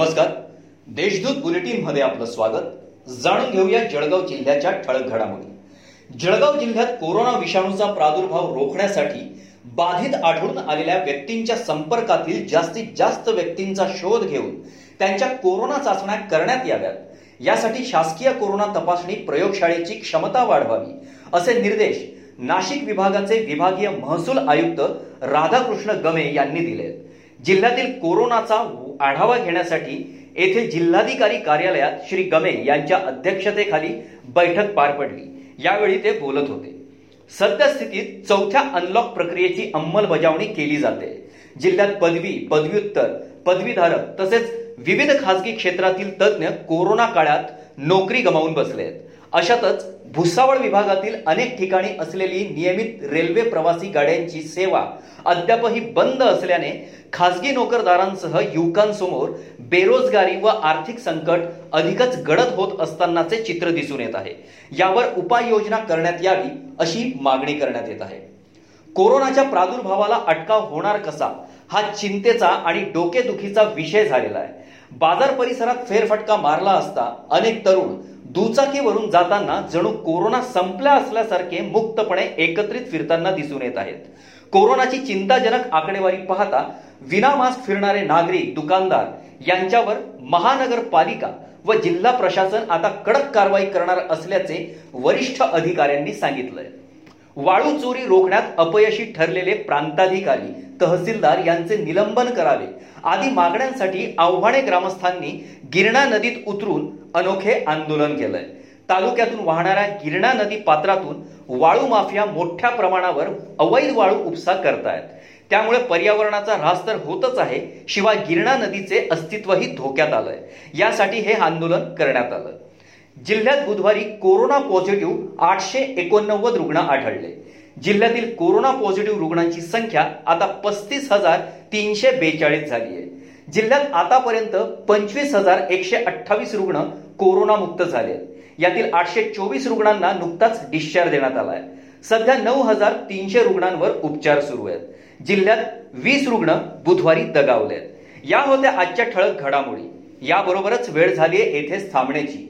नमस्कार. देशदूत बुलेटिनमध्ये आपलं स्वागत. जाणून घेऊया जळगाव जिल्ह्याच्या ठळक घडामोडी. जळगाव जिल्ह्यात कोरोना विषाणूचा प्रादुर्भाव रोखण्यासाठी बाधित आढळून आलेल्या व्यक्तींच्या संपर्कातील जास्तीत जास्त व्यक्तींचा शोध घेऊन त्यांच्या कोरोना चाचण्या करण्यात याव्यात. यासाठी शासकीय कोरोना तपासणी प्रयोगशाळेची क्षमता वाढवावी असे निर्देश नाशिक विभागाचे विभागीय महसूल आयुक्त राधाकृष्ण गमे यांनी दिले जिल्ह्यातील कोरोनाचा आढावा घेण्यासाठी येथे जिल्हाधिकारी कार्यालयात श्री गमे यांच्या अध्यक्षतेखाली बैठक पार पडली. यावेळी ते बोलत होते. सद्यस्थितीत चौथ्या अनलॉक प्रक्रियेची अंमलबजावणी केली जाते. जिल्ह्यात पदवी पदव्युत्तर पदवीधारक तसेच विविध खासगी क्षेत्रातील तज्ज्ञ कोरोना काळात नोकरी गमावून बसले आहेत अशातच भुसावळ विभागातील अनेक ठिकाणी असलेली नियमित रेल्वे प्रवासी गाड्यांची सेवा अद्यापही बंद असल्याने खासगी नोकरदारांसह युवकांसमोर बेरोजगारी व आर्थिक संकट अधिकच गडद होत असतानाचे चित्र दिसून येत आहे. यावर उपाययोजना करण्यात यावी अशी मागणी करण्यात येत आहे. कोरोनाच्या प्रादुर्भावाला अटकाव होणार कसा हा चिंतेचा आणि डोकेदुखीचा विषय झालेला आहे. बाजार परिसरात फेरफटका मारला असता अनेक तरुण दुचाकीवरून जाताना जणू कोरोना संपला असल्यासारखे मुक्तपणे एकत्रित फिरताना दिसून येत आहेत. कोरोनाची चिंताजनक आकडेवारी पाहता विना मास्क फिरणारे नागरिक दुकानदार यांच्यावर महानगरपालिका व जिल्हा प्रशासन आता कडक कारवाई करणार असल्याचे वरिष्ठ अधिकाऱ्यांनी सांगितलंय. वाळू चोरी रोखण्यात अपयशी ठरलेले प्रांताधिकारी तहसीलदार यांचे निलंबन करावे. आदी मागण्यांसाठी आव्हाने ग्रामस्थांनी गिरणा नदीत उतरून अनोखे आंदोलन केलंय. तालुक्यातून वाहणाऱ्या गिरणा नदी पात्रातून वाळू माफिया मोठ्या प्रमाणावर अवैध वाळू उपसा करतायत. त्यामुळे पर्यावरणाचा ऱ्हास तर होतच आहे शिवाय गिरणा नदीचे अस्तित्वही धोक्यात आलंय. यासाठी हे आंदोलन करण्यात आलं. जिल्ह्यात बुधवारी कोरोना पॉझिटिव्ह आठशे एकोणनव्वद रुग्ण आढळले. जिल्ह्यातील कोरोना पॉझिटिव्ह रुग्णांची संख्या आता पस्तीस हजार तीनशे बेचाळीस झाली आहे. जिल्ह्यात आतापर्यंत पंचवीस हजार एकशे अठ्ठावीस रुग्ण कोरोनामुक्त झाले यातील आठशे चोवीस रुग्णांना नुकताच डिस्चार्ज देण्यात आला आहे. सध्या नऊ हजार तीनशे रुग्णांवर उपचार सुरू आहेत. जिल्ह्यात वीस रुग्ण बुधवारी दगावले आहेत. या होत्या आजच्या ठळक घडामोडी. याबरोबरच वेळ झाली आहे येथेच थांबण्याची.